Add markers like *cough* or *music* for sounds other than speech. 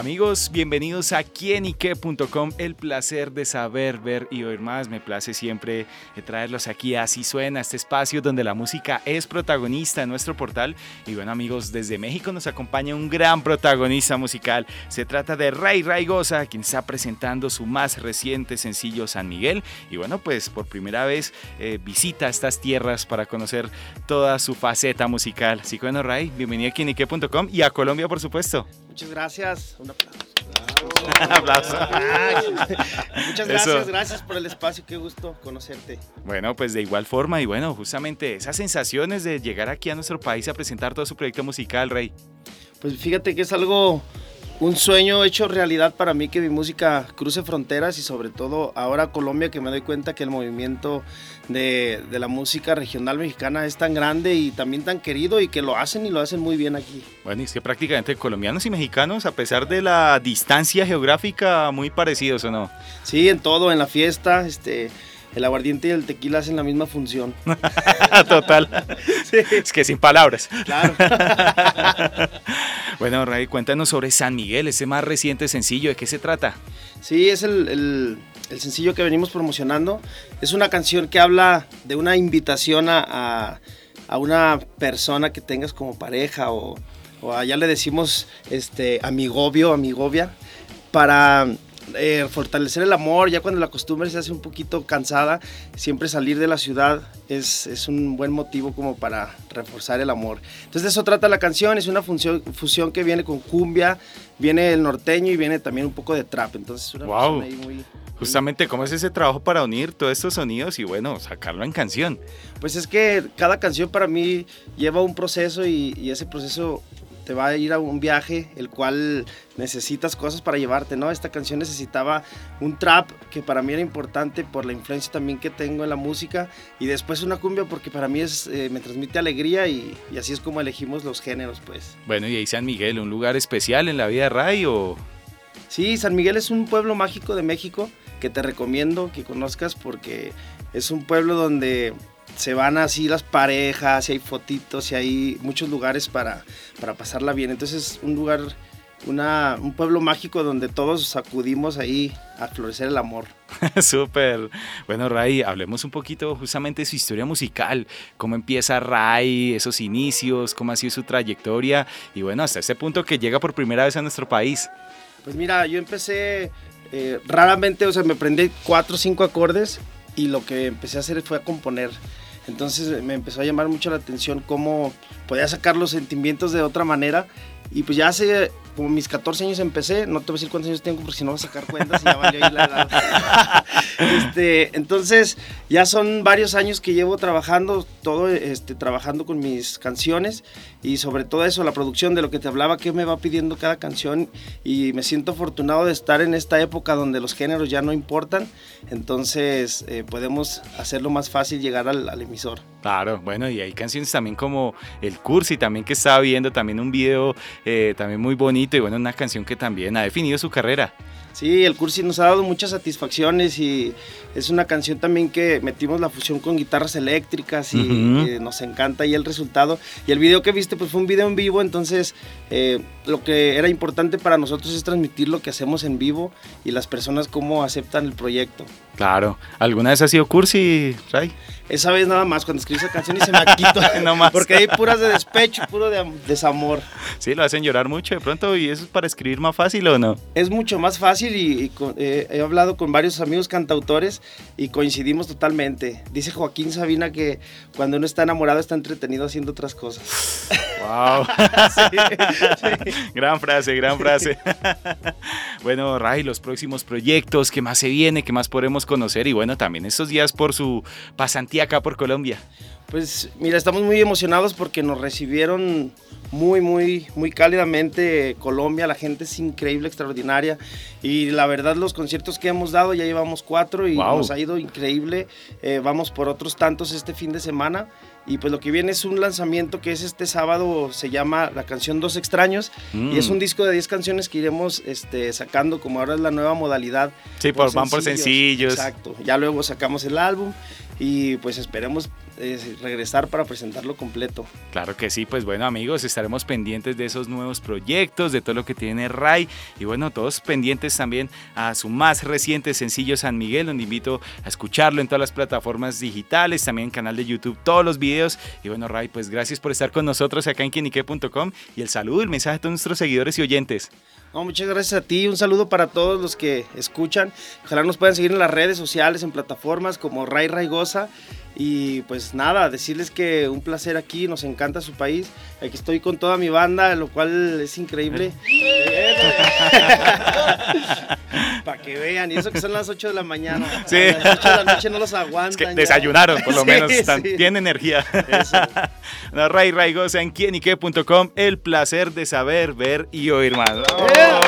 Amigos, bienvenidos a quienique.com, el placer de saber, ver y oír más. Me place siempre eh, traerlos aquí Así Suena, este espacio donde la música es protagonista en nuestro portal. Y bueno amigos, desde México nos acompaña un gran protagonista musical. Se trata de Ray Raigosa, quien está presentando su más reciente sencillo San Miguel. Y bueno, pues por primera vez eh, visita estas tierras para conocer toda su faceta musical. Así que bueno Ray, bienvenido a quienique.com y a Colombia por supuesto. Muchas gracias. Un aplauso. *laughs* Muchas gracias, gracias por el espacio, qué gusto conocerte. Bueno, pues de igual forma y bueno, justamente esas sensaciones de llegar aquí a nuestro país a presentar todo su proyecto musical, Rey. Pues fíjate que es algo un sueño hecho realidad para mí que mi música cruce fronteras y sobre todo ahora Colombia que me doy cuenta que el movimiento de, la música regional mexicana es tan grande y también tan querido y que lo hacen y lo hacen muy bien aquí. Bueno, y es que prácticamente colombianos y mexicanos, a pesar de la distancia geográfica, muy parecidos o no. Sí, en todo, en la fiesta, este el aguardiente y el tequila hacen la misma función. *laughs* Total. Es que sin palabras. Claro. *laughs* bueno, Ray, cuéntanos sobre San Miguel, ese más reciente sencillo. ¿De qué se trata? Sí, es el, sencillo que venimos promocionando. Es una canción que habla de una invitación a, una persona que tengas como pareja o, o allá le decimos este, amigobio, amigovia, para eh, fortalecer el amor, ya cuando la costumbre se hace un poquito cansada, siempre salir de la ciudad es, es, un buen motivo como para reforzar el amor. Entonces de eso trata la canción, es una función, fusión que viene con cumbia, viene el norteño y viene también un poco de trap, entonces una wow. muy... Justamente, ¿cómo es ese trabajo para unir todos estos sonidos y bueno, sacarlo en canción? Pues es que cada canción para mí lleva un proceso y, y ese proceso te va a ir a un viaje el cual necesitas cosas para llevarte, ¿no? Esta canción necesitaba un trap que para mí era importante por la influencia también que tengo en la música y después una cumbia porque para mí es, eh, me transmite alegría y, así es como elegimos los géneros, pues. Bueno, y ahí San Miguel, ¿un lugar especial en la vida de Ray o...? Sí, San Miguel es un pueblo mágico de México que te recomiendo que conozcas porque es un pueblo donde se van así las parejas, y hay fotitos, y hay muchos lugares para, para pasarla bien. Entonces es un lugar, una, un pueblo mágico donde todos acudimos ahí a florecer el amor. *laughs* Súper. Bueno, Ray, hablemos un poquito justamente de su historia musical. ¿Cómo empieza Ray, esos inicios, cómo ha sido su trayectoria y bueno, hasta ese punto que llega por primera vez a nuestro país? Pues mira, yo empecé eh, raramente, o sea, me aprendí cuatro o cinco acordes y lo que empecé a hacer fue a componer. Entonces me empezó a llamar mucho la atención cómo podía sacar los sentimientos de otra manera. Y pues ya hace como mis 14 años empecé, no te voy a decir cuántos años tengo porque si no voy a sacar cuentas y ya valió ahí la edad. *laughs* este, entonces, ya son varios años que llevo trabajando, todo este, trabajando con mis canciones y sobre todo eso, la producción de lo que te hablaba, que me va pidiendo cada canción y me siento afortunado de estar en esta época donde los géneros ya no importan, entonces eh, podemos hacerlo más fácil llegar al, al, emisor. Claro, bueno, y hay canciones también como El Cursi, también que estaba viendo, también un video eh, también muy bonito y bueno, una canción que también ha definido su carrera. Sí, el Cursi nos ha dado muchas satisfacciones y es una canción también que metimos la fusión con guitarras eléctricas y nos encanta y el resultado. Y el video que viste pues fue un video en vivo, entonces eh, lo que era importante para nosotros es transmitir lo que hacemos en vivo y las personas cómo aceptan el proyecto. Claro. ¿Alguna vez ha sido Cursi, Ray? Esa vez nada más, cuando escribí esa canción y se me *laughs* quito. no más. Porque hay puras de despecho, puro de desamor. Sí, lo hacen llorar mucho de pronto. ¿Y eso es para escribir más fácil o no? Es mucho más fácil y, eh, he hablado con varios amigos cantautores y coincidimos totalmente. Dice Joaquín Sabina que cuando uno está enamorado está entretenido haciendo otras cosas. ¡Wow! *laughs* *laughs* Gran frase, gran frase. *laughs* bueno, Ray, los próximos proyectos, ¿qué más se viene? ¿Qué más podemos conocer? Y bueno, también estos días por su pasantía acá por Colombia? Pues mira, estamos muy emocionados porque nos recibieron muy, muy, muy cálidamente Colombia. La gente es increíble, extraordinaria. Y la verdad, los conciertos que hemos dado, ya llevamos cuatro y nos ha ido increíble. Eh, vamos por otros tantos este fin de semana. Y pues lo que viene es un lanzamiento que es este sábado, se llama la canción Dos Extraños. Y es Mm. un disco de 10 canciones que iremos este, sacando, como ahora es la nueva modalidad. Sí, por, van por sencillos. Exacto. Ya luego sacamos el álbum y pues esperemos eh, regresar para presentarlo completo. Claro que sí, pues bueno amigos, estaremos pendientes de esos nuevos proyectos, de todo lo que tiene Ray y bueno, todos pendientes también a su más reciente sencillo San Miguel, donde invito a escucharlo en todas las plataformas digitales, también en canal de YouTube, todos los videos y bueno Ray, pues gracias por estar con nosotros acá en quienique.com y el saludo, el mensaje a todos nuestros seguidores y oyentes. No, muchas gracias a ti, un saludo para todos los que escuchan. Ojalá nos puedan seguir en las redes sociales, en plataformas como Ray Raigosa. Y pues nada, decirles que un placer aquí, nos encanta su país. Aquí estoy con toda mi banda, lo cual es increíble. *laughs* *laughs* Para que vean, y eso que son las 8 de la mañana. *laughs* Sí. A las 8 de la noche no los aguantan. Es que desayunaron por lo *laughs* menos, están- tienen energía. Eso. *laughs* No, Ray Raigosa en quienique.com, el placer de saber, ver y oír más. ¡Eh!